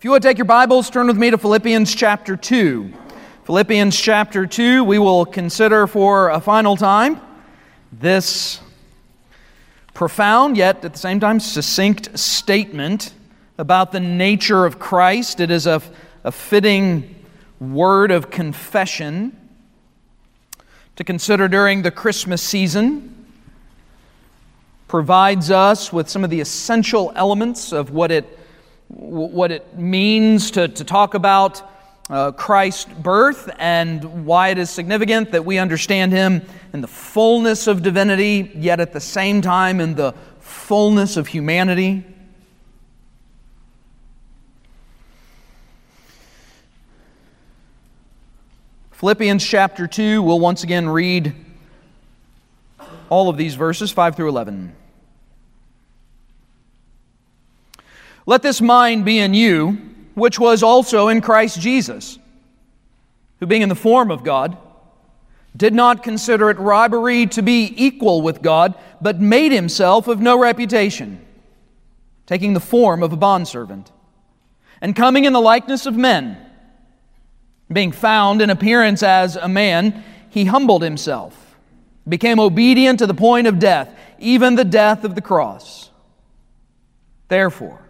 If you would take your Bibles, turn with me to Philippians chapter 2. Philippians chapter 2, we will consider for a final time this profound, yet at the same time succinct statement about the nature of Christ. It is a, a fitting word of confession to consider during the Christmas season. Provides us with some of the essential elements of what it what it means to, to talk about uh, Christ's birth and why it is significant that we understand him in the fullness of divinity, yet at the same time in the fullness of humanity. Philippians chapter 2, we'll once again read all of these verses, 5 through 11. Let this mind be in you, which was also in Christ Jesus, who being in the form of God, did not consider it robbery to be equal with God, but made himself of no reputation, taking the form of a bondservant, and coming in the likeness of men. Being found in appearance as a man, he humbled himself, became obedient to the point of death, even the death of the cross. Therefore,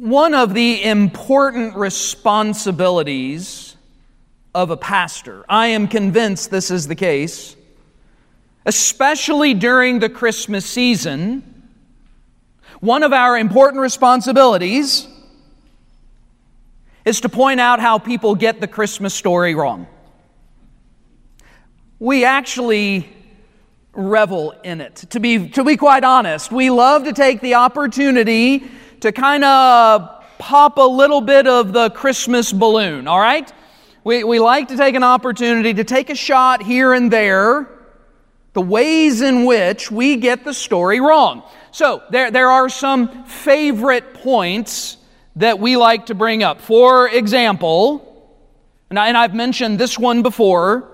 One of the important responsibilities of a pastor, I am convinced this is the case, especially during the Christmas season, one of our important responsibilities is to point out how people get the Christmas story wrong. We actually revel in it. To be, to be quite honest, we love to take the opportunity to kind of pop a little bit of the Christmas balloon, all right? We, we like to take an opportunity to take a shot here and there, the ways in which we get the story wrong. So, there, there are some favorite points that we like to bring up. For example, and, I, and I've mentioned this one before,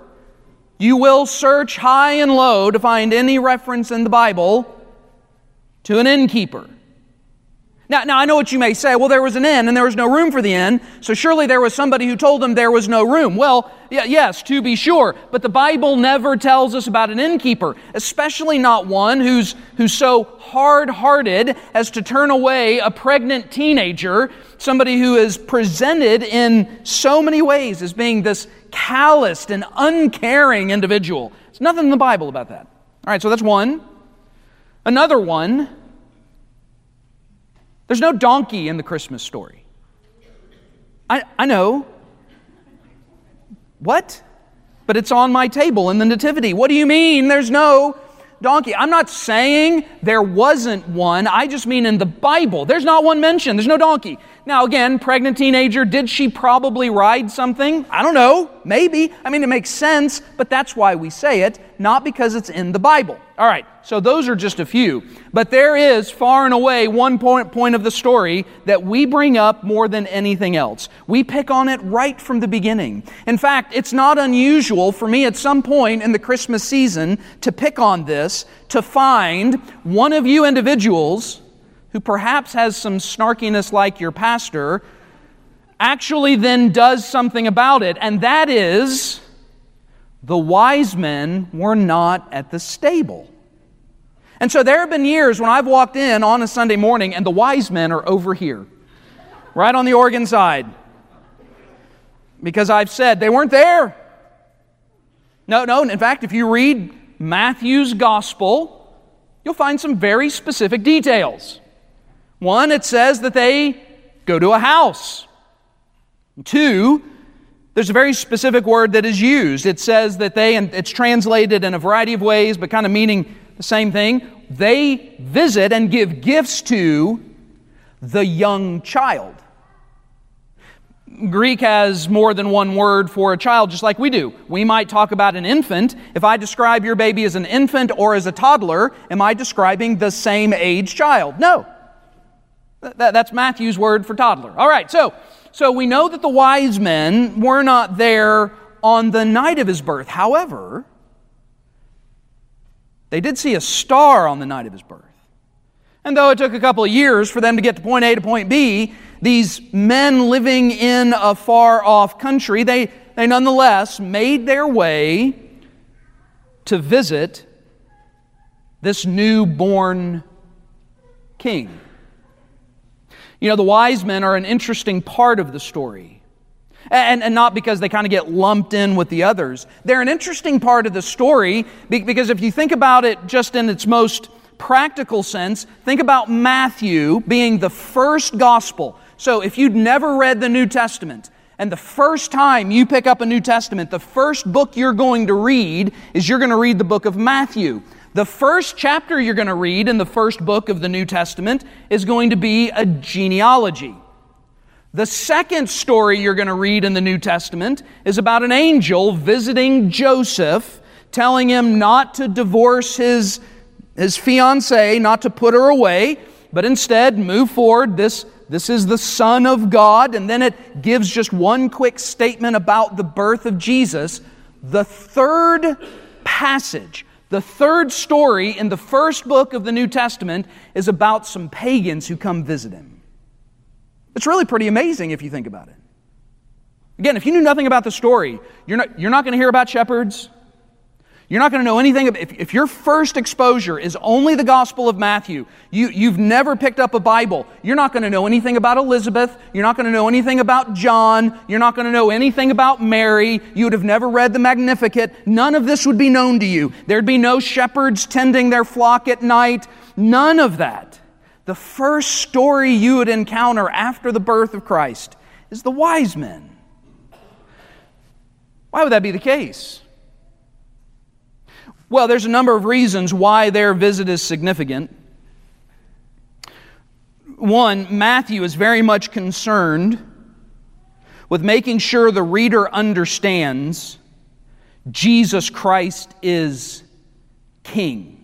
you will search high and low to find any reference in the Bible to an innkeeper. Now, now, I know what you may say. Well, there was an inn and there was no room for the inn, so surely there was somebody who told them there was no room. Well, yes, to be sure, but the Bible never tells us about an innkeeper, especially not one who's, who's so hard hearted as to turn away a pregnant teenager, somebody who is presented in so many ways as being this calloused and uncaring individual. There's nothing in the Bible about that. All right, so that's one. Another one there's no donkey in the Christmas story. I, I know. What? But it's on my table in the Nativity. What do you mean there's no donkey? I'm not saying there wasn't one. I just mean in the Bible. There's not one mentioned. There's no donkey. Now, again, pregnant teenager, did she probably ride something? I don't know. Maybe. I mean, it makes sense, but that's why we say it, not because it's in the Bible. All right, so those are just a few. But there is far and away one point, point of the story that we bring up more than anything else. We pick on it right from the beginning. In fact, it's not unusual for me at some point in the Christmas season to pick on this, to find one of you individuals who perhaps has some snarkiness like your pastor, actually then does something about it, and that is the wise men were not at the stable. And so there have been years when I've walked in on a Sunday morning and the wise men are over here, right on the organ side. Because I've said they weren't there. No, no, in fact, if you read Matthew's gospel, you'll find some very specific details. One, it says that they go to a house. Two, there's a very specific word that is used. It says that they, and it's translated in a variety of ways, but kind of meaning the same thing. They visit and give gifts to the young child. Greek has more than one word for a child, just like we do. We might talk about an infant. If I describe your baby as an infant or as a toddler, am I describing the same age child? No. that's Matthew's word for toddler. All right, so, so we know that the wise men were not there on the night of his birth. However, they did see a star on the night of his birth. And though it took a couple of years for them to get to point A to point B, these men living in a far off country, they, they nonetheless made their way to visit this newborn king. You know, the wise men are an interesting part of the story. And, and not because they kind of get lumped in with the others. They're an interesting part of the story because if you think about it just in its most practical sense, think about Matthew being the first gospel. So if you'd never read the New Testament, and the first time you pick up a New Testament, the first book you're going to read is you're going to read the book of Matthew. The first chapter you're going to read in the first book of the New Testament is going to be a genealogy. The second story you're going to read in the New Testament is about an angel visiting Joseph, telling him not to divorce his, his fiancee, not to put her away, but instead move forward. This, this is the Son of God. And then it gives just one quick statement about the birth of Jesus. The third passage, the third story in the first book of the New Testament is about some pagans who come visit him. It's really pretty amazing if you think about it. Again, if you knew nothing about the story, you're not, you're not going to hear about shepherds. You're not going to know anything. If, if your first exposure is only the Gospel of Matthew, you, you've never picked up a Bible, you're not going to know anything about Elizabeth. You're not going to know anything about John. You're not going to know anything about Mary. You would have never read the Magnificat. None of this would be known to you. There'd be no shepherds tending their flock at night. None of that. The first story you would encounter after the birth of Christ is the wise men. Why would that be the case? Well, there's a number of reasons why their visit is significant. One, Matthew is very much concerned with making sure the reader understands Jesus Christ is King.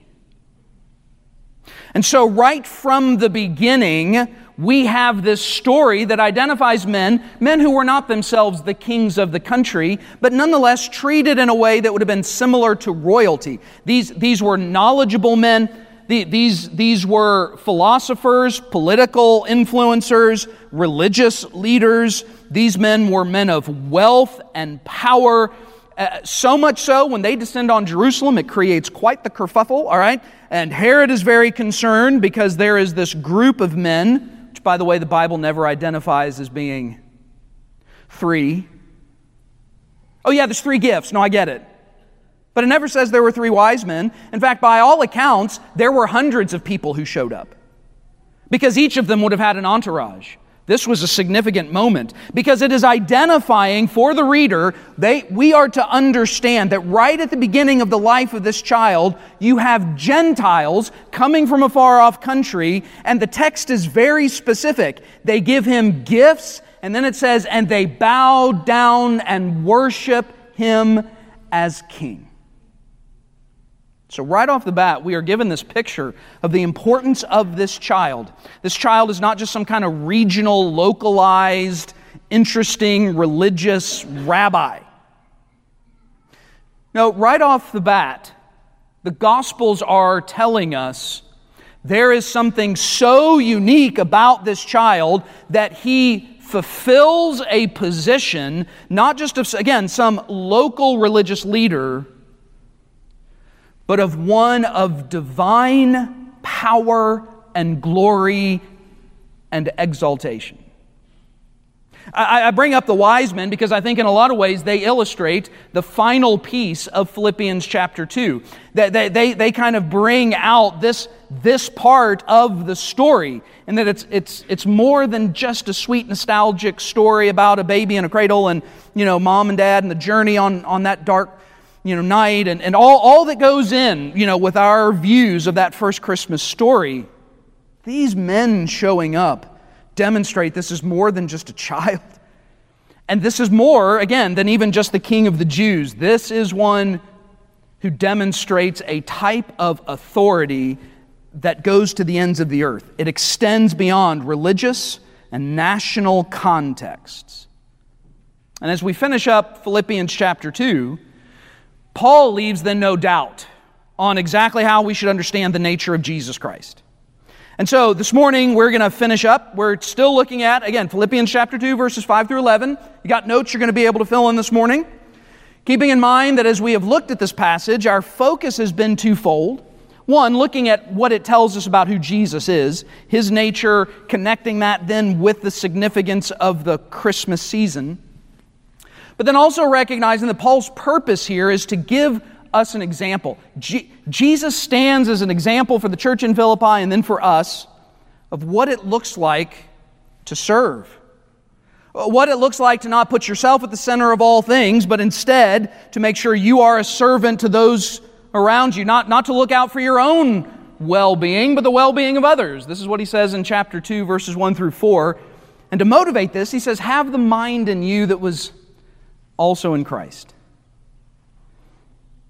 And so, right from the beginning, we have this story that identifies men, men who were not themselves the kings of the country, but nonetheless treated in a way that would have been similar to royalty. These, these were knowledgeable men. These, these were philosophers, political influencers, religious leaders. These men were men of wealth and power. Uh, so much so, when they descend on Jerusalem, it creates quite the kerfuffle, all right? And Herod is very concerned because there is this group of men, which, by the way, the Bible never identifies as being three. Oh, yeah, there's three gifts. No, I get it. But it never says there were three wise men. In fact, by all accounts, there were hundreds of people who showed up because each of them would have had an entourage. This was a significant moment because it is identifying for the reader, they, we are to understand that right at the beginning of the life of this child, you have Gentiles coming from a far off country, and the text is very specific. They give him gifts, and then it says, and they bow down and worship him as king. So, right off the bat, we are given this picture of the importance of this child. This child is not just some kind of regional, localized, interesting religious rabbi. No, right off the bat, the Gospels are telling us there is something so unique about this child that he fulfills a position, not just of, again, some local religious leader but of one of divine power and glory and exaltation. I, bring up the wise men because I think in a lot of ways they illustrate the final piece of Philippians chapter 2. They, they, they kind of bring out this, this part of the story, and that it's, it's, it's more than just a sweet, nostalgic story about a baby in a cradle and, you know, mom and dad and the journey on, on that dark you know, night and, and all, all that goes in, you know, with our views of that first Christmas story, these men showing up demonstrate this is more than just a child. And this is more, again, than even just the king of the Jews. This is one who demonstrates a type of authority that goes to the ends of the earth. It extends beyond religious and national contexts. And as we finish up Philippians chapter 2, Paul leaves then no doubt on exactly how we should understand the nature of Jesus Christ. And so this morning we're going to finish up. We're still looking at, again, Philippians chapter 2, verses 5 through 11. You got notes you're going to be able to fill in this morning. Keeping in mind that as we have looked at this passage, our focus has been twofold. One, looking at what it tells us about who Jesus is, his nature, connecting that then with the significance of the Christmas season. But then also recognizing that Paul's purpose here is to give us an example. Jesus stands as an example for the church in Philippi and then for us of what it looks like to serve. Uh, what it looks like to not put yourself at the center of all things, but instead to make sure you are a servant to those around you, not, not to look out for your own well being, but the well being of others. This is what he says in chapter 2, verses 1 through 4. And to motivate this, he says, Have the mind in you that was also in Christ.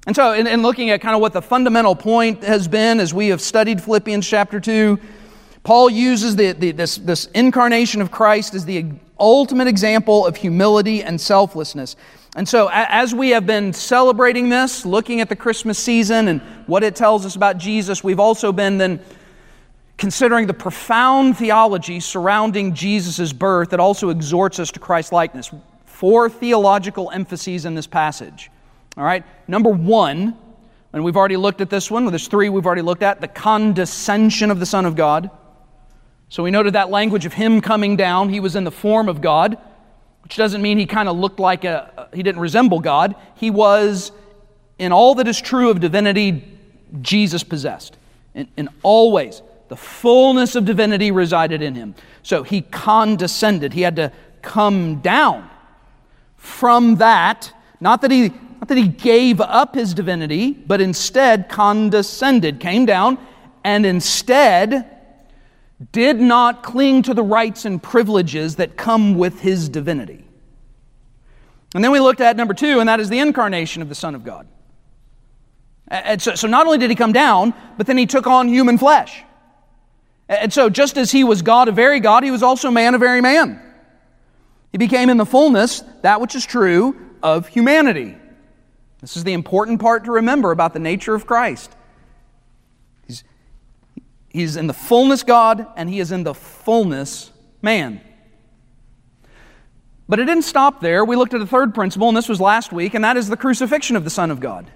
And so, in, in, looking at kind of what the fundamental point has been as we have studied Philippians chapter 2, Paul uses the, the, this, this incarnation of Christ as the ultimate example of humility and selflessness. And so, as we have been celebrating this, looking at the Christmas season and what it tells us about Jesus, we've also been then considering the profound theology surrounding Jesus' birth that also exhorts us to Christ likeness. Four theological emphases in this passage. All right, number one, and we've already looked at this one, there's three we've already looked at the condescension of the Son of God. So we noted that language of Him coming down, He was in the form of God which doesn't mean he kind of looked like a, he didn't resemble God. He was, in all that is true of divinity, Jesus possessed. In, in all ways, the fullness of divinity resided in him. So he condescended. He had to come down from that. Not that he, not that he gave up his divinity, but instead condescended, came down, and instead did not cling to the rights and privileges that come with his divinity. And then we looked at number two, and that is the incarnation of the Son of God. And so, so not only did he come down, but then he took on human flesh. And so, just as he was God, a very God, he was also man, a very man. He became in the fullness that which is true of humanity. This is the important part to remember about the nature of Christ. He's he's in the fullness God and he is in the fullness man. But it didn't stop there. We looked at a third principle, and this was last week, and that is the crucifixion of the Son of God.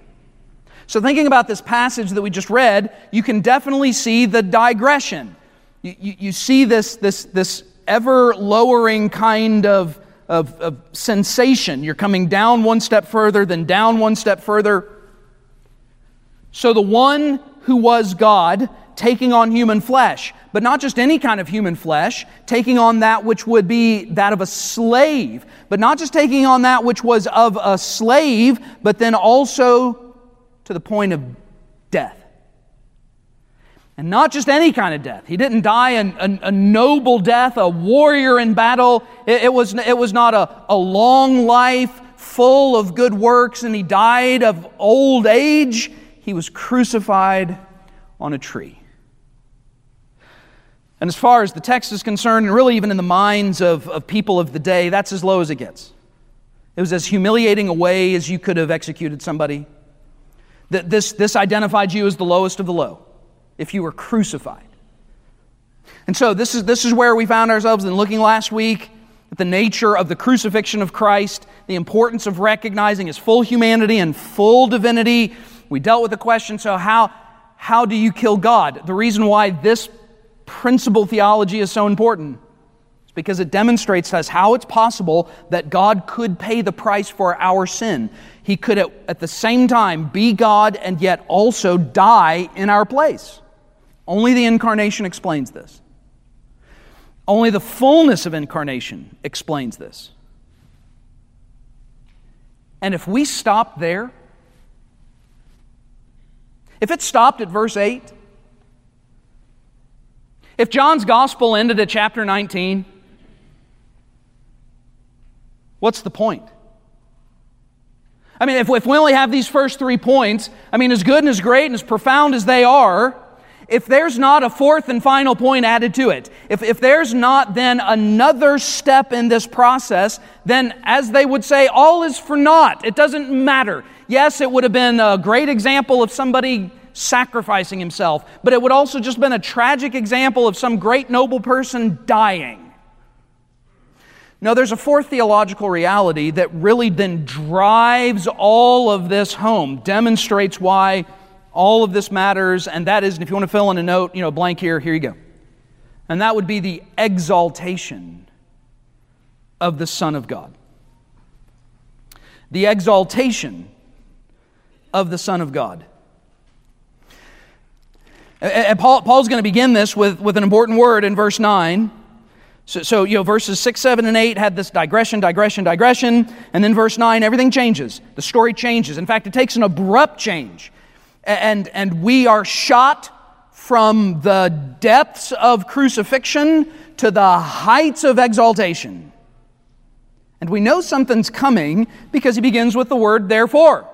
So, thinking about this passage that we just read, you can definitely see the digression. You, you, you see this, this, this ever lowering kind of, of, of sensation. You're coming down one step further, then down one step further. So, the one who was God taking on human flesh, but not just any kind of human flesh, taking on that which would be that of a slave, but not just taking on that which was of a slave, but then also to the point of death. And not just any kind of death. He didn't die a, a, a noble death, a warrior in battle. It, it, was, it was not a, a long life full of good works, and he died of old age. He was crucified on a tree. And as far as the text is concerned, and really even in the minds of, of people of the day, that's as low as it gets. It was as humiliating a way as you could have executed somebody. That this, this identified you as the lowest of the low if you were crucified. And so this is, this is where we found ourselves in looking last week at the nature of the crucifixion of Christ, the importance of recognizing his full humanity and full divinity. We dealt with the question so, how, how do you kill God? The reason why this principle theology is so important. is because it demonstrates to us how it's possible that God could pay the price for our sin. He could at, at the same time be God and yet also die in our place. Only the incarnation explains this. Only the fullness of incarnation explains this. And if we stop there, if it stopped at verse 8, If John's gospel ended at chapter 19, what's the point? I mean, if, if we only have these first three points, I mean, as good and as great and as profound as they are, if there's not a fourth and final point added to it, if, if there's not then another step in this process, then as they would say, all is for naught. It doesn't matter. Yes, it would have been a great example of somebody sacrificing himself, but it would also just been a tragic example of some great noble person dying. No, there's a fourth theological reality that really then drives all of this home, demonstrates why all of this matters, and that is, and if you want to fill in a note, you know, blank here, here you go. And that would be the exaltation of the Son of God. The exaltation of the Son of God. And Paul, Paul's going to begin this with, with an important word in verse 9. So, so, you know, verses 6, 7, and 8 had this digression, digression, digression. And then verse 9, everything changes. The story changes. In fact, it takes an abrupt change. And, and we are shot from the depths of crucifixion to the heights of exaltation. And we know something's coming because he begins with the word therefore.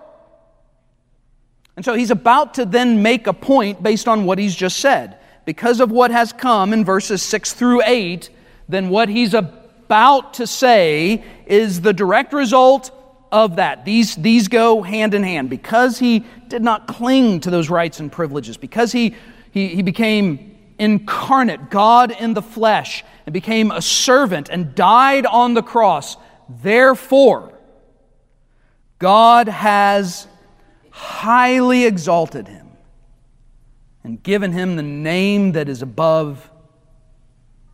And so he's about to then make a point based on what he's just said. Because of what has come in verses 6 through 8, then what he's about to say is the direct result of that. These, these go hand in hand. Because he did not cling to those rights and privileges, because he, he, he became incarnate, God in the flesh, and became a servant and died on the cross, therefore, God has highly exalted him and given him the name that is above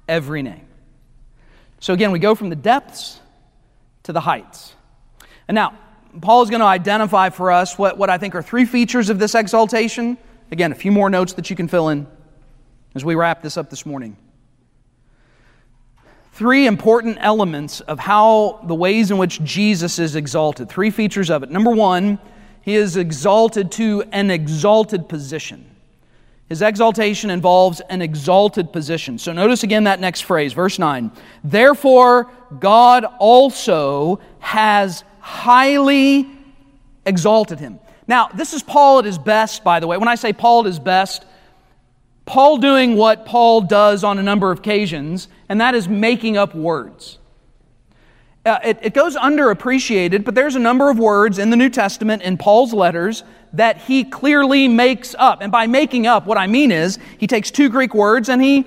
every name. So again, we go from the depths to the heights. And now, Paul is going to identify for us what, what I think are three features of this exaltation. Again, a few more notes that you can fill in as we wrap this up this morning. Three important elements of how the ways in which Jesus is exalted. Three features of it. Number one, he is exalted to an exalted position. His exaltation involves an exalted position. So notice again that next phrase, verse 9. Therefore, God also has highly exalted him. Now, this is Paul at his best, by the way. When I say Paul at his best, Paul doing what Paul does on a number of occasions, and that is making up words. Uh, it, it goes underappreciated, but there's a number of words in the New Testament in Paul's letters that he clearly makes up. And by making up, what I mean is he takes two Greek words and he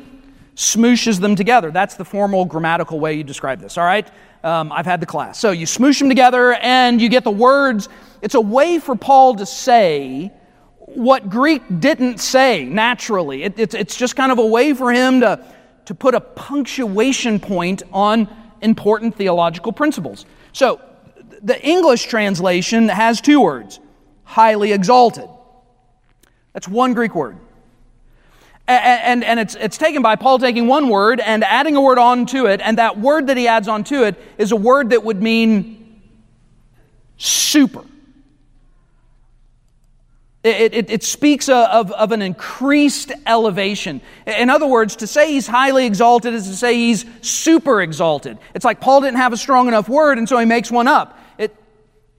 smooshes them together. That's the formal grammatical way you describe this, all right? Um, I've had the class. So you smoosh them together and you get the words. It's a way for Paul to say what Greek didn't say naturally. It, it's, it's just kind of a way for him to, to put a punctuation point on important theological principles. So, the English translation has two words highly exalted. That's one Greek word. And, and, and, it's, it's taken by Paul taking one word and adding a word onto it, and that word that he adds onto it is a word that would mean super. It, it, it, speaks of, of an increased elevation. In other words, to say he's highly exalted is to say he's super exalted. It's like Paul didn't have a strong enough word, and so he makes one up. It,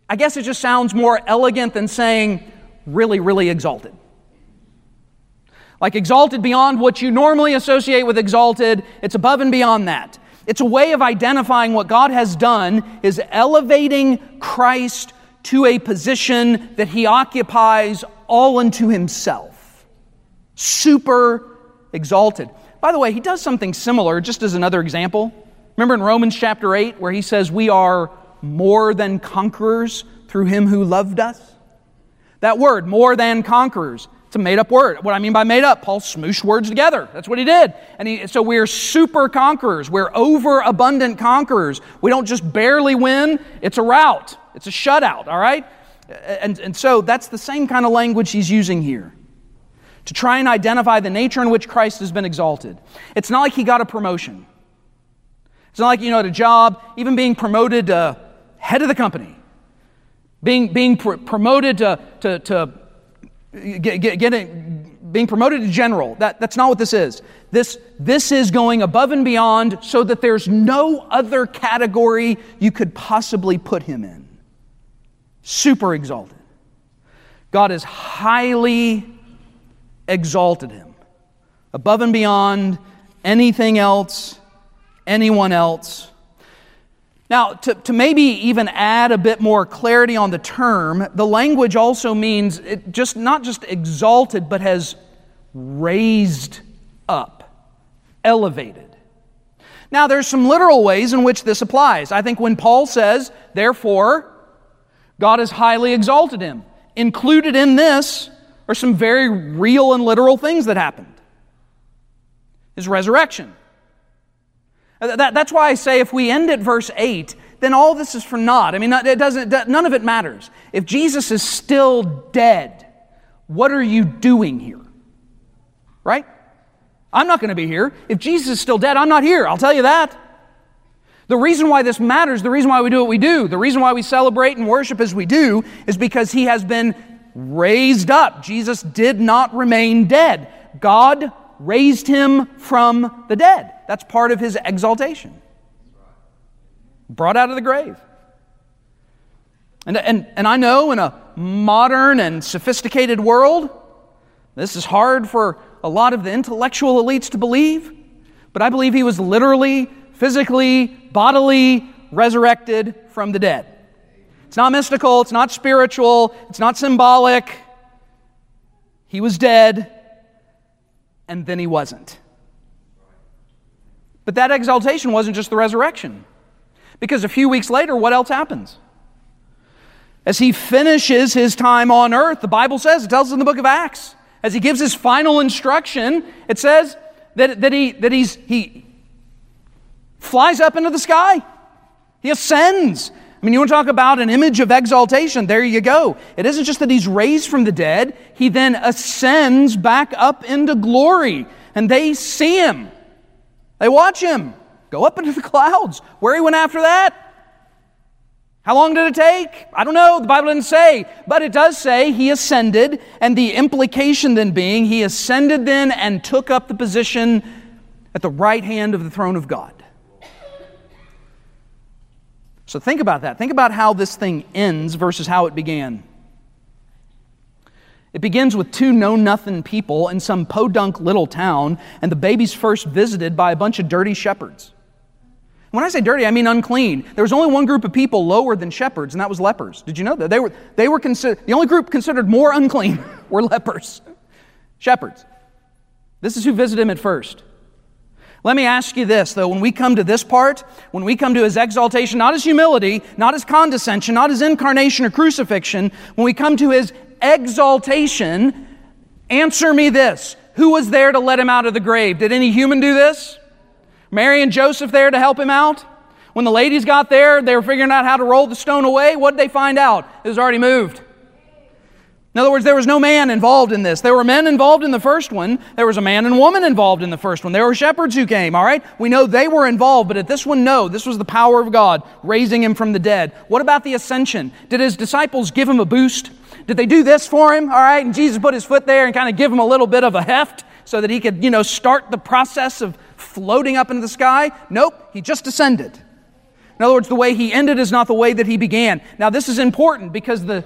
I guess it just sounds more elegant than saying really, really exalted. Like exalted beyond what you normally associate with exalted, it's above and beyond that. It's a way of identifying what God has done is elevating Christ to a position that he occupies all unto himself. Super exalted. By the way, he does something similar, just as another example. Remember in Romans chapter 8, where he says, We are more than conquerors through him who loved us? That word, more than conquerors, it's a made up word. What I mean by made up, Paul smooshed words together. That's what he did. And he, so we're super conquerors. We're overabundant conquerors. We don't just barely win, it's a rout, it's a shutout, all right? And, and so that's the same kind of language he's using here to try and identify the nature in which Christ has been exalted. It's not like he got a promotion. It's not like, you know, at a job, even being promoted to head of the company, being, being pr- promoted to, to, to get, get, getting, being promoted to general. That, that's not what this is. This, this is going above and beyond so that there's no other category you could possibly put him in. Super exalted. God has highly exalted him above and beyond anything else, anyone else. Now, to, to maybe even add a bit more clarity on the term, the language also means it just not just exalted, but has raised up, elevated. Now, there's some literal ways in which this applies. I think when Paul says, therefore, God has highly exalted him, included in this are some very real and literal things that happened his resurrection. Uh, that, that's why I say if we end at verse 8, then all this is for naught. I mean, it doesn't, none of it matters. If Jesus is still dead, what are you doing here? Right? I'm not going to be here. If Jesus is still dead, I'm not here. I'll tell you that. The reason why this matters, the reason why we do what we do, the reason why we celebrate and worship as we do, is because he has been raised up. Jesus did not remain dead. God raised him from the dead. That's part of his exaltation. Brought out of the grave. And, and, and I know in a modern and sophisticated world, this is hard for a lot of the intellectual elites to believe, but I believe he was literally, physically, bodily resurrected from the dead. It's not mystical, it's not spiritual, it's not symbolic. He was dead, and then he wasn't. But that exaltation wasn't just the resurrection. Because a few weeks later, what else happens? As he finishes his time on earth, the Bible says, it tells us in the book of Acts, as he gives his final instruction, it says that, that, he, that he's, he flies up into the sky. He ascends. I mean, you want to talk about an image of exaltation? There you go. It isn't just that he's raised from the dead, he then ascends back up into glory, and they see him. They watch him go up into the clouds. Where he went after that? How long did it take? I don't know. The Bible didn't say. But it does say he ascended, and the implication then being he ascended then and took up the position at the right hand of the throne of God. So think about that. Think about how this thing ends versus how it began. It begins with two know nothing people in some podunk little town, and the baby's first visited by a bunch of dirty shepherds. When I say dirty, I mean unclean. There was only one group of people lower than shepherds, and that was lepers. Did you know that? They were, they were considered, the only group considered more unclean were lepers. Shepherds. This is who visited him at first. Let me ask you this, though. When we come to this part, when we come to his exaltation, not his humility, not his condescension, not his incarnation or crucifixion, when we come to his exaltation, answer me this. Who was there to let him out of the grave? Did any human do this? Mary and Joseph there to help him out? When the ladies got there, they were figuring out how to roll the stone away. What did they find out? It was already moved. In other words, there was no man involved in this. There were men involved in the first one. There was a man and woman involved in the first one. There were shepherds who came, all right? We know they were involved, but at this one, no. This was the power of God raising him from the dead. What about the ascension? Did his disciples give him a boost? Did they do this for him, all right? And Jesus put his foot there and kind of give him a little bit of a heft so that he could, you know, start the process of floating up into the sky? Nope, he just ascended. In other words, the way he ended is not the way that he began. Now, this is important because the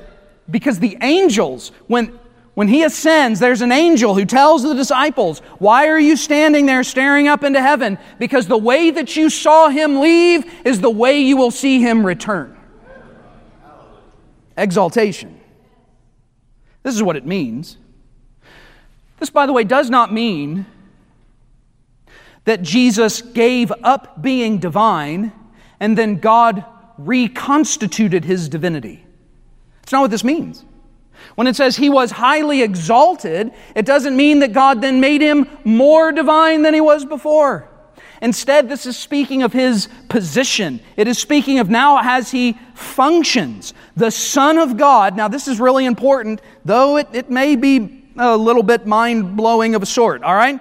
because the angels, when, when he ascends, there's an angel who tells the disciples, Why are you standing there staring up into heaven? Because the way that you saw him leave is the way you will see him return. Exaltation. This is what it means. This, by the way, does not mean that Jesus gave up being divine and then God reconstituted his divinity. That's not what this means. When it says he was highly exalted, it doesn't mean that God then made him more divine than he was before. Instead, this is speaking of his position. It is speaking of now as he functions. The Son of God, now this is really important, though it, it may be a little bit mind blowing of a sort, all right?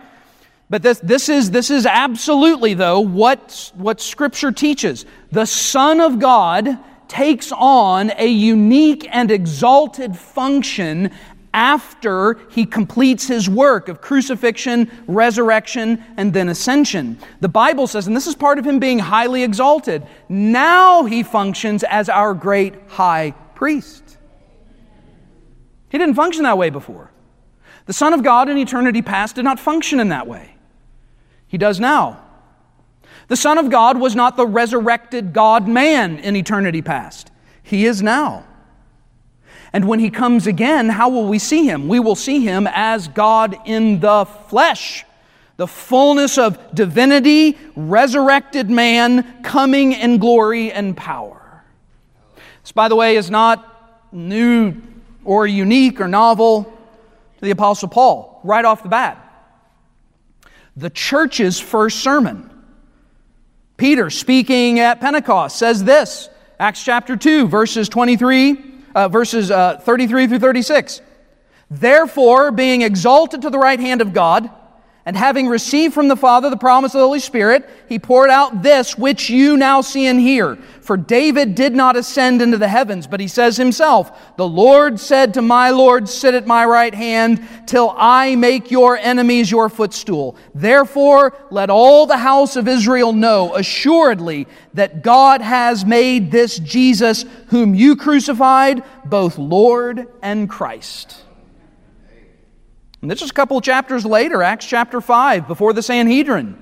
But this, this, is, this is absolutely, though, what, what Scripture teaches. The Son of God takes on a unique and exalted function after he completes his work of crucifixion, resurrection, and then ascension. The Bible says, and this is part of him being highly exalted, now he functions as our great high priest. He didn't function that way before. The Son of God in eternity past did not function in that way. He does now. The Son of God was not the resurrected God man in eternity past. He is now. And when he comes again, how will we see him? We will see him as God in the flesh, the fullness of divinity, resurrected man coming in glory and power. This, by the way, is not new or unique or novel to the Apostle Paul right off the bat. The church's first sermon. Peter, speaking at Pentecost, says this Acts chapter 2, verses 23 uh, verses uh, 33 through 36. Therefore, being exalted to the right hand of God, and having received from the Father the promise of the Holy Spirit, he poured out this which you now see and hear. For David did not ascend into the heavens, but he says himself, The Lord said to my Lord, Sit at my right hand, till I make your enemies your footstool. Therefore, let all the house of Israel know assuredly that God has made this Jesus, whom you crucified, both Lord and Christ. And this is a couple chapters later, Acts chapter 5, before the Sanhedrin.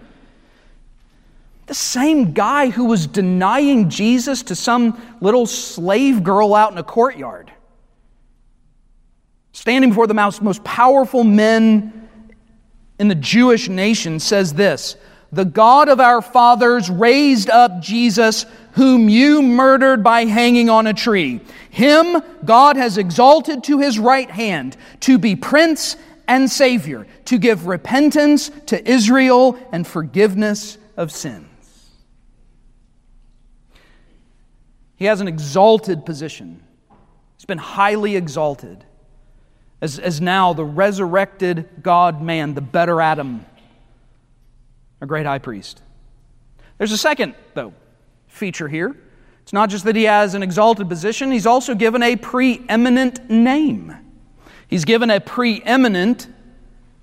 The same guy who was denying Jesus to some little slave girl out in a courtyard, standing before the most powerful men in the Jewish nation, says this The God of our fathers raised up Jesus, whom you murdered by hanging on a tree. Him God has exalted to his right hand to be prince and Savior, to give repentance to Israel and forgiveness of sins. He has an exalted position. He's been highly exalted as, as now the resurrected God man, the better Adam, a great high priest. There's a second, though, feature here. It's not just that he has an exalted position, he's also given a preeminent name. He's given a preeminent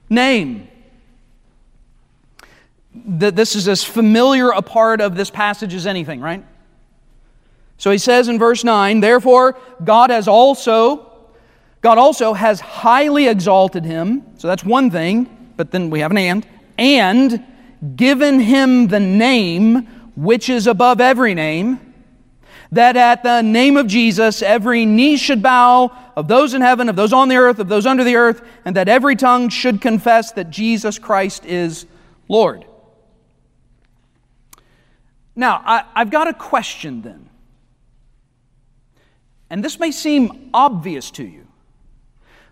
name. This is as familiar a part of this passage as anything, right? So he says in verse 9, therefore God has also God also has highly exalted him. So that's one thing, but then we have an and and given him the name which is above every name that at the name of Jesus every knee should bow of those in heaven, of those on the earth, of those under the earth, and that every tongue should confess that Jesus Christ is Lord. Now, I, have got a question then. And this may seem obvious to you,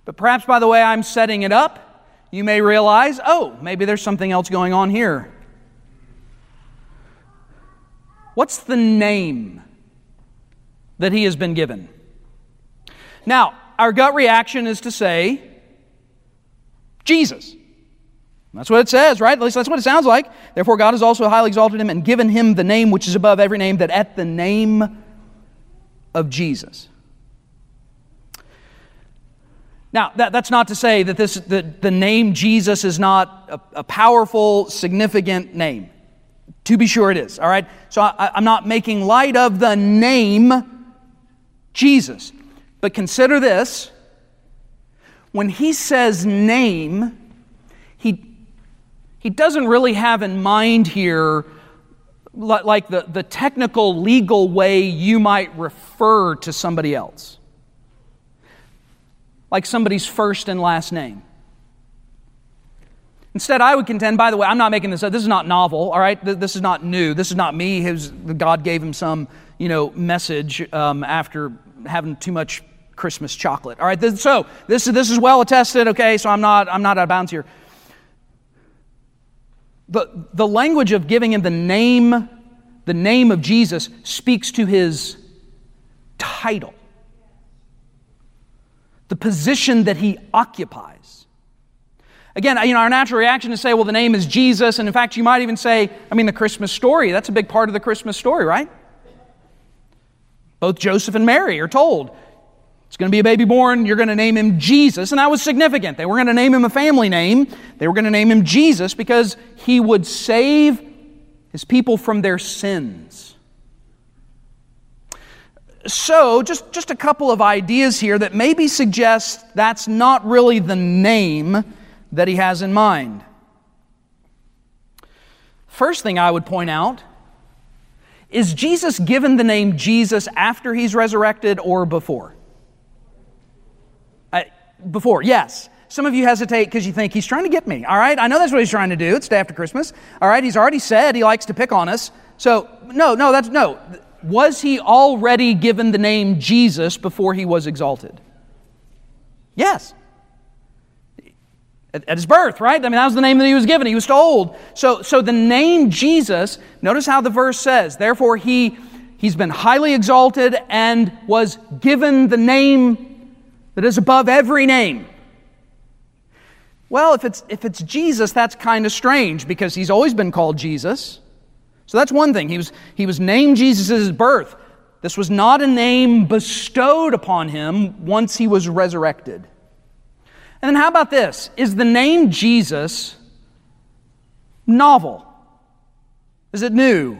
but perhaps by the way I'm setting it up, you may realize oh, maybe there's something else going on here. What's the name that he has been given. Now, our gut reaction is to say, Jesus. That's what it says, right? At least that's what it sounds like. Therefore, God has also highly exalted him and given him the name which is above every name, that at the name of Jesus. Now, that, that's not to say that this, the, the name Jesus is not a, a powerful, significant name. To be sure, it is, all right? So I, I'm not making light of the name Jesus. But consider this when he says name, he, he doesn't really have in mind here like the, the technical legal way you might refer to somebody else, like somebody's first and last name. Instead, I would contend, by the way, I'm not making this up. This is not novel, all right? This is not new. This is not me. His, God gave him some, you know, message um, after having too much Christmas chocolate. All right, so this, this is well attested, okay, so I'm not, I'm not out of bounds here. The, the language of giving him the name, the name of Jesus speaks to his title, the position that he occupies. Again, you know, our natural reaction is to say, well, the name is Jesus. And in fact, you might even say, I mean, the Christmas story. That's a big part of the Christmas story, right? Both Joseph and Mary are told, It's going to be a baby born. You're going to name him Jesus. And that was significant. They were going to name him a family name. They were going to name him Jesus because he would save his people from their sins. So, just, just a couple of ideas here that maybe suggest that's not really the name that he has in mind. First thing I would point out is Jesus given the name Jesus after he's resurrected or before? before, yes. Some of you hesitate because you think he's trying to get me. All right, I know that's what he's trying to do. It's day after Christmas. All right, he's already said he likes to pick on us. So, no, no, that's no. Was he already given the name Jesus before he was exalted? Yes. At, his birth, right? I mean, that was the name that he was given. He was told. So, so the name Jesus, notice how the verse says, therefore he, he's been highly exalted and was given the name that is above every name. Well, if it's, if it's Jesus, that's kind of strange because he's always been called Jesus. So that's one thing. He was, he was named Jesus at his birth. This was not a name bestowed upon him once he was resurrected. And then how about this? Is the name Jesus novel? Is it new?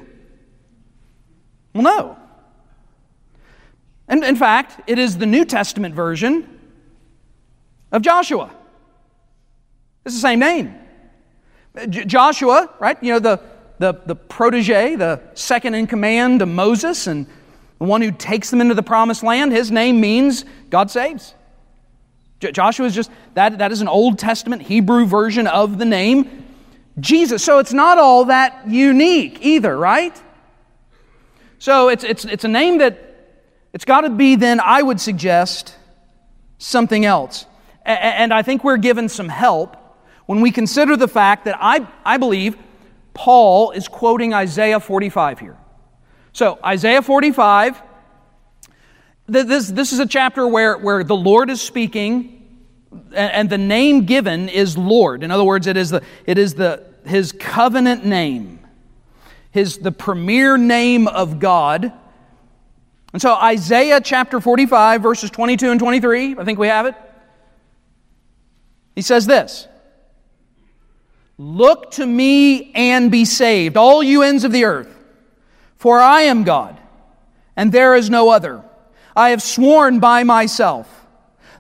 Well, no. And in fact, it is the New Testament version of Joshua. It's the same name. J- Joshua, right? You know, the, the, the protege, the second in command of Moses, and the one who takes them into the promised land, his name means God saves. Joshua is just, that, that is an Old Testament Hebrew version of the name Jesus. So it's not all that unique either, right? So it's, it's, it's a name that it's got to be, then, I would suggest, something else. And I think we're given some help when we consider the fact that I, I believe Paul is quoting Isaiah 45 here. So, Isaiah 45, this, this is a chapter where, where the Lord is speaking, and the name given is Lord. In other words, it is, the, it is the, his covenant name, his, the premier name of God and so, Isaiah chapter 45, verses 22 and 23, I think we have it. He says this Look to me and be saved, all you ends of the earth, for I am God, and there is no other. I have sworn by myself.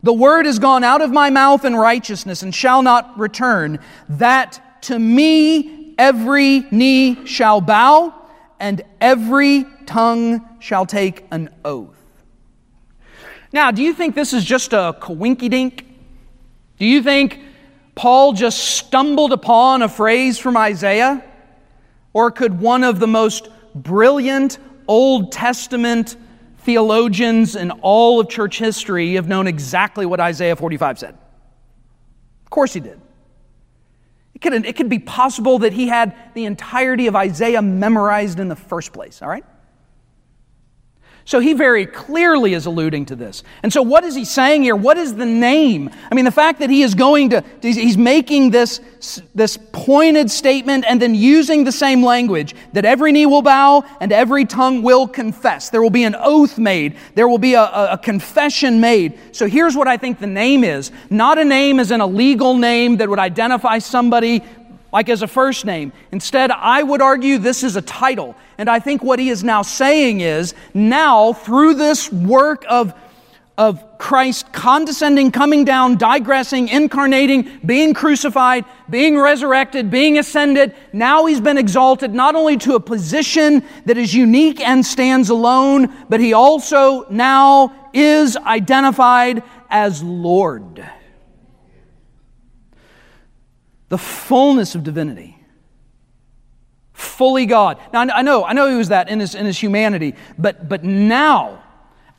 The word has gone out of my mouth in righteousness and shall not return, that to me every knee shall bow and every tongue shall take an oath. Now, do you think this is just a coinky dink? Do you think Paul just stumbled upon a phrase from Isaiah? Or could one of the most brilliant Old Testament theologians in all of church history have known exactly what Isaiah 45 said? Of course he did. It could, it could be possible that he had the entirety of Isaiah memorized in the first place, all right? So he very clearly is alluding to this. And so, what is he saying here? What is the name? I mean, the fact that he is going to, he's making this, this pointed statement and then using the same language that every knee will bow and every tongue will confess. There will be an oath made, there will be a, a confession made. So, here's what I think the name is not a name as in a legal name that would identify somebody like as a first name. Instead, I would argue this is a title. And I think what he is now saying is now, through this work of, of Christ condescending, coming down, digressing, incarnating, being crucified, being resurrected, being ascended, now he's been exalted not only to a position that is unique and stands alone, but he also now is identified as Lord the fullness of divinity. Fully God. Now, I know, I know he was that in his, in his humanity, but, but now,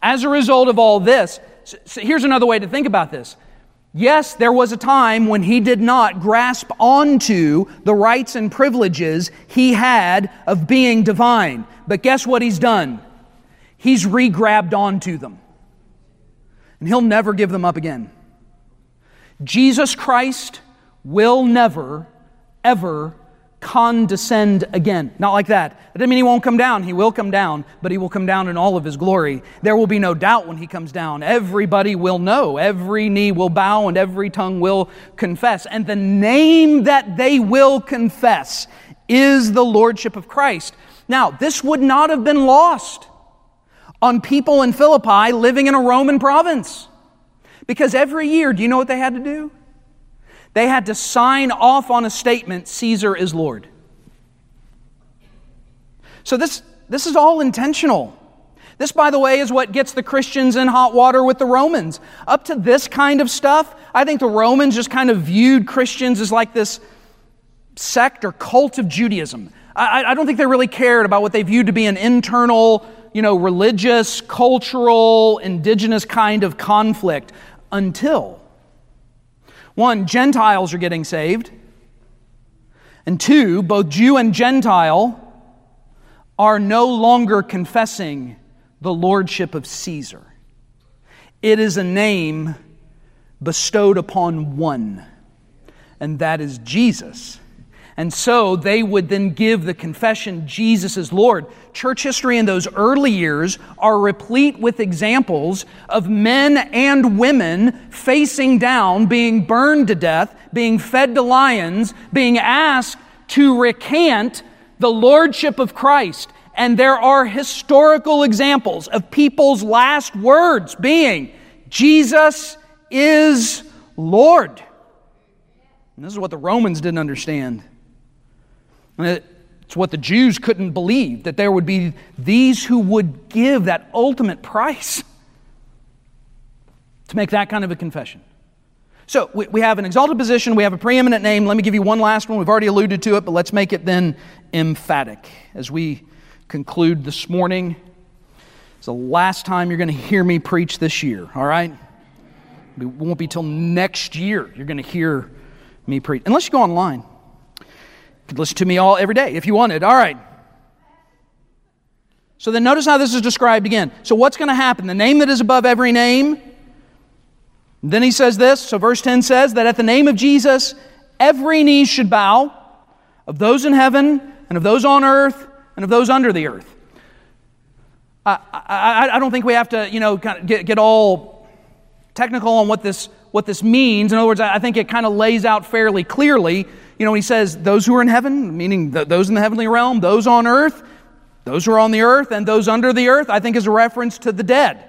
as a result of all this, so here's another way to think about this. Yes, there was a time when he did not grasp onto the rights and privileges he had of being divine. But guess what he's done? He's re grabbed onto them. And he'll never give them up again. Jesus Christ will never, ever condescend again. Not like that. That doesn't mean he won't come down. He will come down, but he will come down in all of his glory. There will be no doubt when he comes down. Everybody will know. Every knee will bow and every tongue will confess. And the name that they will confess is the Lordship of Christ. Now, this would not have been lost on people in Philippi living in a Roman province. Because every year, do you know what they had to do? They had to sign off on a statement Caesar is Lord. So this, this is all intentional. This, by the way, is what gets the Christians in hot water with the Romans. Up to this kind of stuff, I think the Romans just kind of viewed Christians as like this sect or cult of Judaism. I, I don't think they really cared about what they viewed to be an internal, you know, religious, cultural, indigenous kind of conflict until one, Gentiles are getting saved. And two, both Jew and Gentile are no longer confessing the lordship of Caesar. It is a name bestowed upon one, and that is Jesus. And so they would then give the confession, Jesus is Lord. Church history in those early years are replete with examples of men and women facing down, being burned to death, being fed to lions, being asked to recant the lordship of Christ. And there are historical examples of people's last words being, Jesus is Lord. And this is what the Romans didn't understand. It's what the Jews couldn't believe that there would be these who would give that ultimate price to make that kind of a confession. So we, we have an exalted position, we have a preeminent name. Let me give you one last one. We've already alluded to it, but let's make it then emphatic as we conclude this morning. It's the last time you're going to hear me preach this year, all right? It won't be till next year you're going to hear me preach, unless you go online could listen to me all every day if you wanted. All right. So then notice how this is described again. So what's going to happen? The name that is above every name. Then he says this. So verse 10 says that at the name of Jesus, every knee should bow of those in heaven and of those on earth and of those under the earth. I, I, I don't think we have to, you know, kind of get, get all technical on what this, what this means. In other words, I think it kind of lays out fairly clearly you know, he says those who are in heaven, meaning those in the heavenly realm, those on earth, those who are on the earth, and those under the earth, I think is a reference to the dead.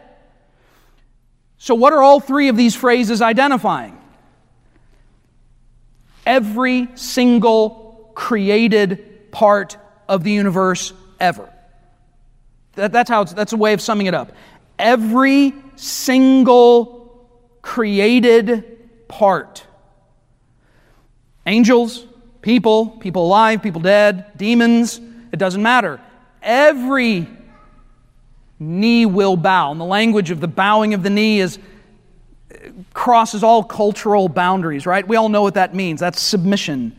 So, what are all three of these phrases identifying? Every single created part of the universe ever. That, that's how that's a way of summing it up. Every single created part Angels, people, people alive, people dead, demons, it doesn't matter. Every knee will bow. And the language of the bowing of the knee is crosses all cultural boundaries, right? We all know what that means. That's submission.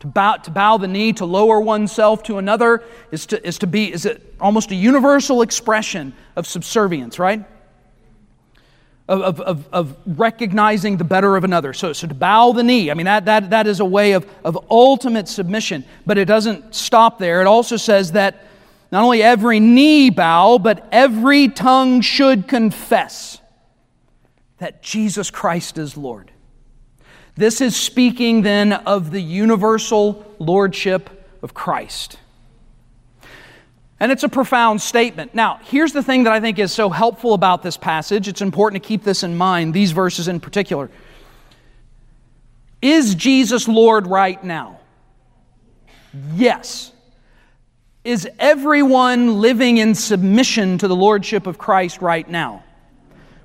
To bow, to bow the knee, to lower oneself to another, is to, is to be is it almost a universal expression of subservience, right? Of, of, of recognizing the better of another. So, so to bow the knee, I mean, that, that, that is a way of, of ultimate submission, but it doesn't stop there. It also says that not only every knee bow, but every tongue should confess that Jesus Christ is Lord. This is speaking then of the universal lordship of Christ. And it's a profound statement. Now, here's the thing that I think is so helpful about this passage. It's important to keep this in mind, these verses in particular. Is Jesus Lord right now? Yes. Is everyone living in submission to the Lordship of Christ right now?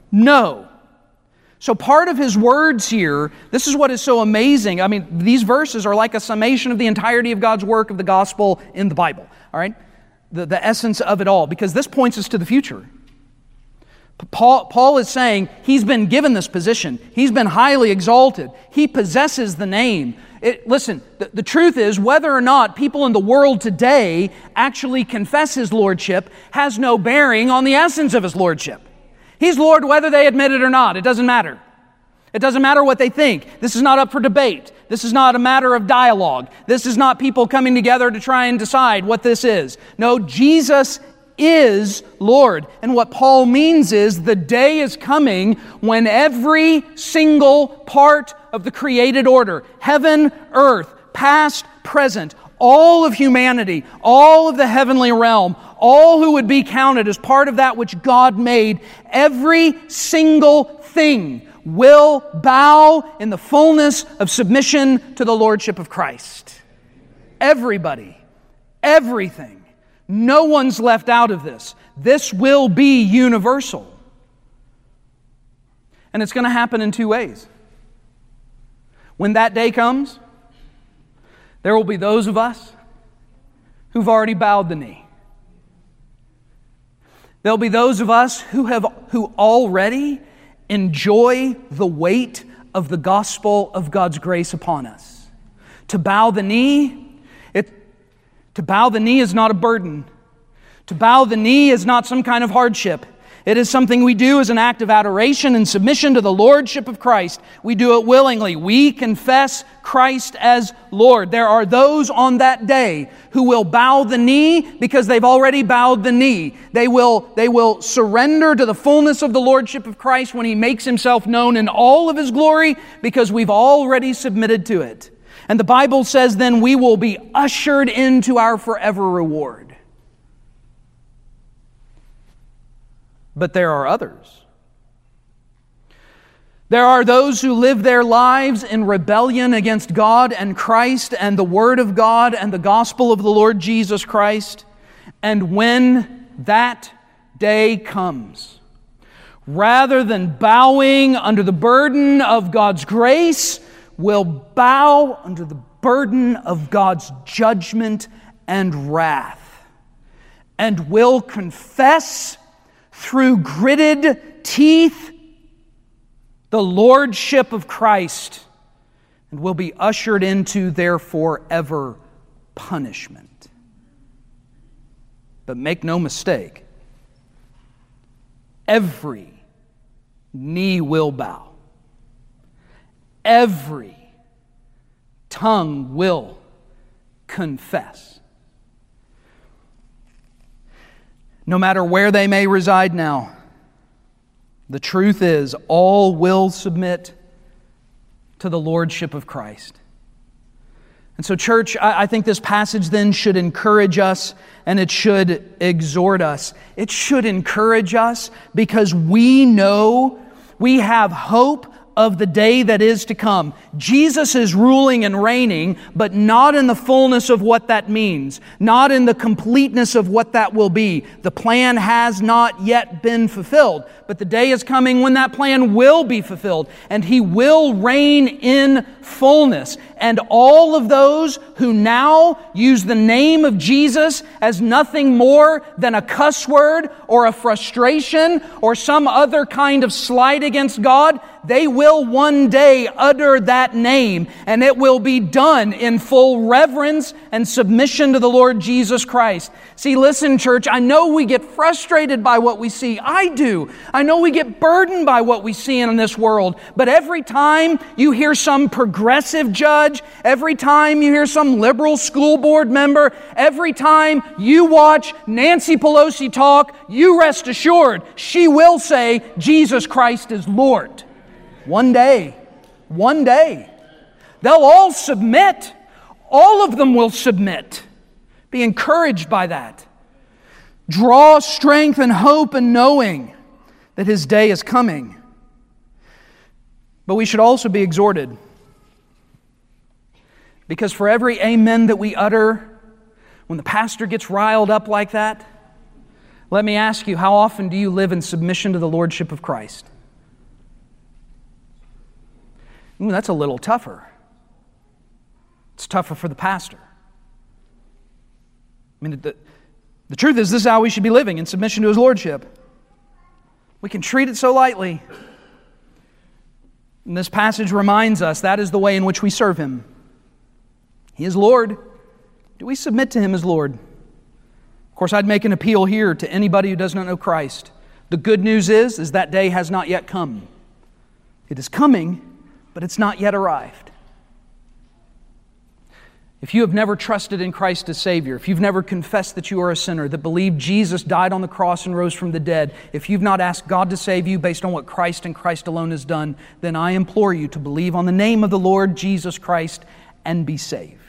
No. So, part of his words here, this is what is so amazing. I mean, these verses are like a summation of the entirety of God's work of the gospel in the Bible. All right? The, the essence of it all because this points us to the future. Paul, Paul is saying he's been given this position. He's been highly exalted. He possesses the name. It, listen, the, the truth is, whether or not people in the world today actually confess his lordship has no bearing on the essence of his lordship. He's Lord whether they admit it or not. It doesn't matter. It doesn't matter what they think. This is not up for debate. This is not a matter of dialogue. This is not people coming together to try and decide what this is. No, Jesus is Lord. And what Paul means is the day is coming when every single part of the created order, heaven, earth, past, present, all of humanity, all of the heavenly realm, all who would be counted as part of that which God made, every single thing will bow in the fullness of submission to the Lordship of Christ. Everybody, everything. No one's left out of this. This will be universal. And it's going to happen in two ways. When that day comes, there will be those of us who've already bowed the knee. There'll be those of us who have who already enjoy the weight of the gospel of God's grace upon us. To bow the knee, it, to bow the knee is not a burden. To bow the knee is not some kind of hardship. It is something we do as an act of adoration and submission to the Lordship of Christ. We do it willingly. We confess Christ as Lord. There are those on that day who will bow the knee because they've already bowed the knee. They will, they will surrender to the fullness of the Lordship of Christ when He makes Himself known in all of His glory because we've already submitted to it. And the Bible says then we will be ushered into our forever reward. But there are others. There are those who live their lives in rebellion against God and Christ and the Word of God and the gospel of the Lord Jesus Christ. And when that day comes, rather than bowing under the burden of God's grace, will bow under the burden of God's judgment and wrath and will confess through gritted teeth the lordship of Christ and will be ushered into their forever punishment. But make no mistake, every knee will bow, every tongue will confess no matter where they may reside now. The truth is, all will submit to the Lordship of Christ. And so, church, I think this passage then should encourage us and it should exhort us. It should encourage us because we know we have hope of the day that is to come. Jesus is ruling and reigning, but not in the fullness of what that means, not in the completeness of what that will be. The plan has not yet been fulfilled, but the day is coming when that plan will be fulfilled, and he will reign in fullness. And all of those who now use the name of Jesus as nothing more than a cuss word or a frustration or some other kind of slight against God, they will one day utter that name and it will be done in full reverence and submission to the Lord Jesus Christ. See, listen, church, I know we get frustrated by what we see. I do. I know we get burdened by what we see in this world. But every time you hear some progressive judge, every time you hear some liberal school board member, every time you watch Nancy Pelosi talk, you rest assured she will say, Jesus Christ is Lord. One day, one day, they'll all submit. All of them will submit. Be encouraged by that. Draw strength and hope in knowing that his day is coming. But we should also be exhorted. Because for every amen that we utter, when the pastor gets riled up like that, let me ask you, how often do you live in submission to the Lordship of Christ? Ooh, that's a little tougher. It's tougher for the pastor. I mean, the, the truth is, this is how we should be living in submission to his lordship. We can treat it so lightly. And this passage reminds us that is the way in which we serve him. He is Lord. Do we submit to him as Lord? Of course, I'd make an appeal here to anybody who does not know Christ. The good news is, is that day has not yet come. It is coming, but it's not yet arrived. If you have never trusted in Christ as Savior, if you've never confessed that you are a sinner, that believed Jesus died on the cross and rose from the dead, if you've not asked God to save you based on what Christ and Christ alone has done, then I implore you to believe on the name of the Lord Jesus Christ and be saved.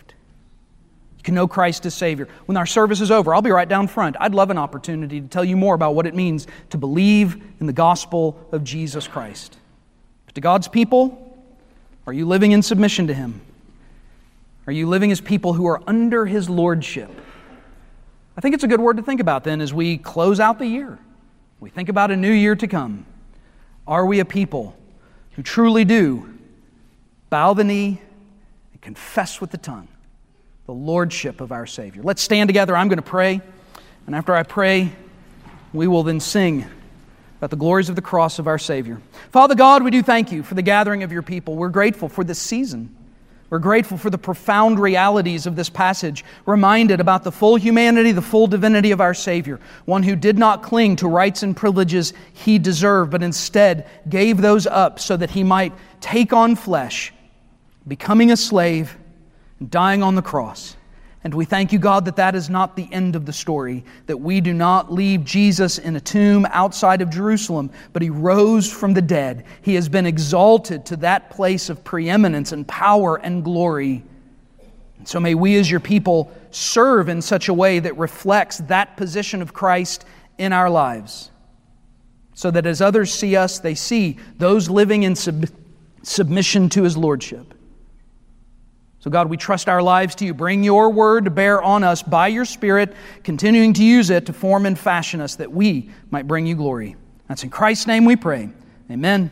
Can know Christ as Savior. When our service is over, I'll be right down front. I'd love an opportunity to tell you more about what it means to believe in the gospel of Jesus Christ. But to God's people, are you living in submission to Him? Are you living as people who are under His lordship? I think it's a good word to think about then as we close out the year. We think about a new year to come. Are we a people who truly do bow the knee and confess with the tongue the lordship of our Savior? Let's stand together. I'm going to pray. And after I pray, we will then sing about the glories of the cross of our Savior. Father God, we do thank you for the gathering of your people. We're grateful for this season. We're grateful for the profound realities of this passage, reminded about the full humanity, the full divinity of our Savior, one who did not cling to rights and privileges he deserved, but instead gave those up so that he might take on flesh, becoming a slave, dying on the cross. And we thank you, God, that that is not the end of the story, that we do not leave Jesus in a tomb outside of Jerusalem, but he rose from the dead. He has been exalted to that place of preeminence and power and glory. And so may we, as your people, serve in such a way that reflects that position of Christ in our lives. So that as others see us, they see those living in sub- submission to his lordship. So, God, we trust our lives to you. Bring your word to bear on us by your Spirit, continuing to use it to form and fashion us that we might bring you glory. That's in Christ's name we pray. Amen.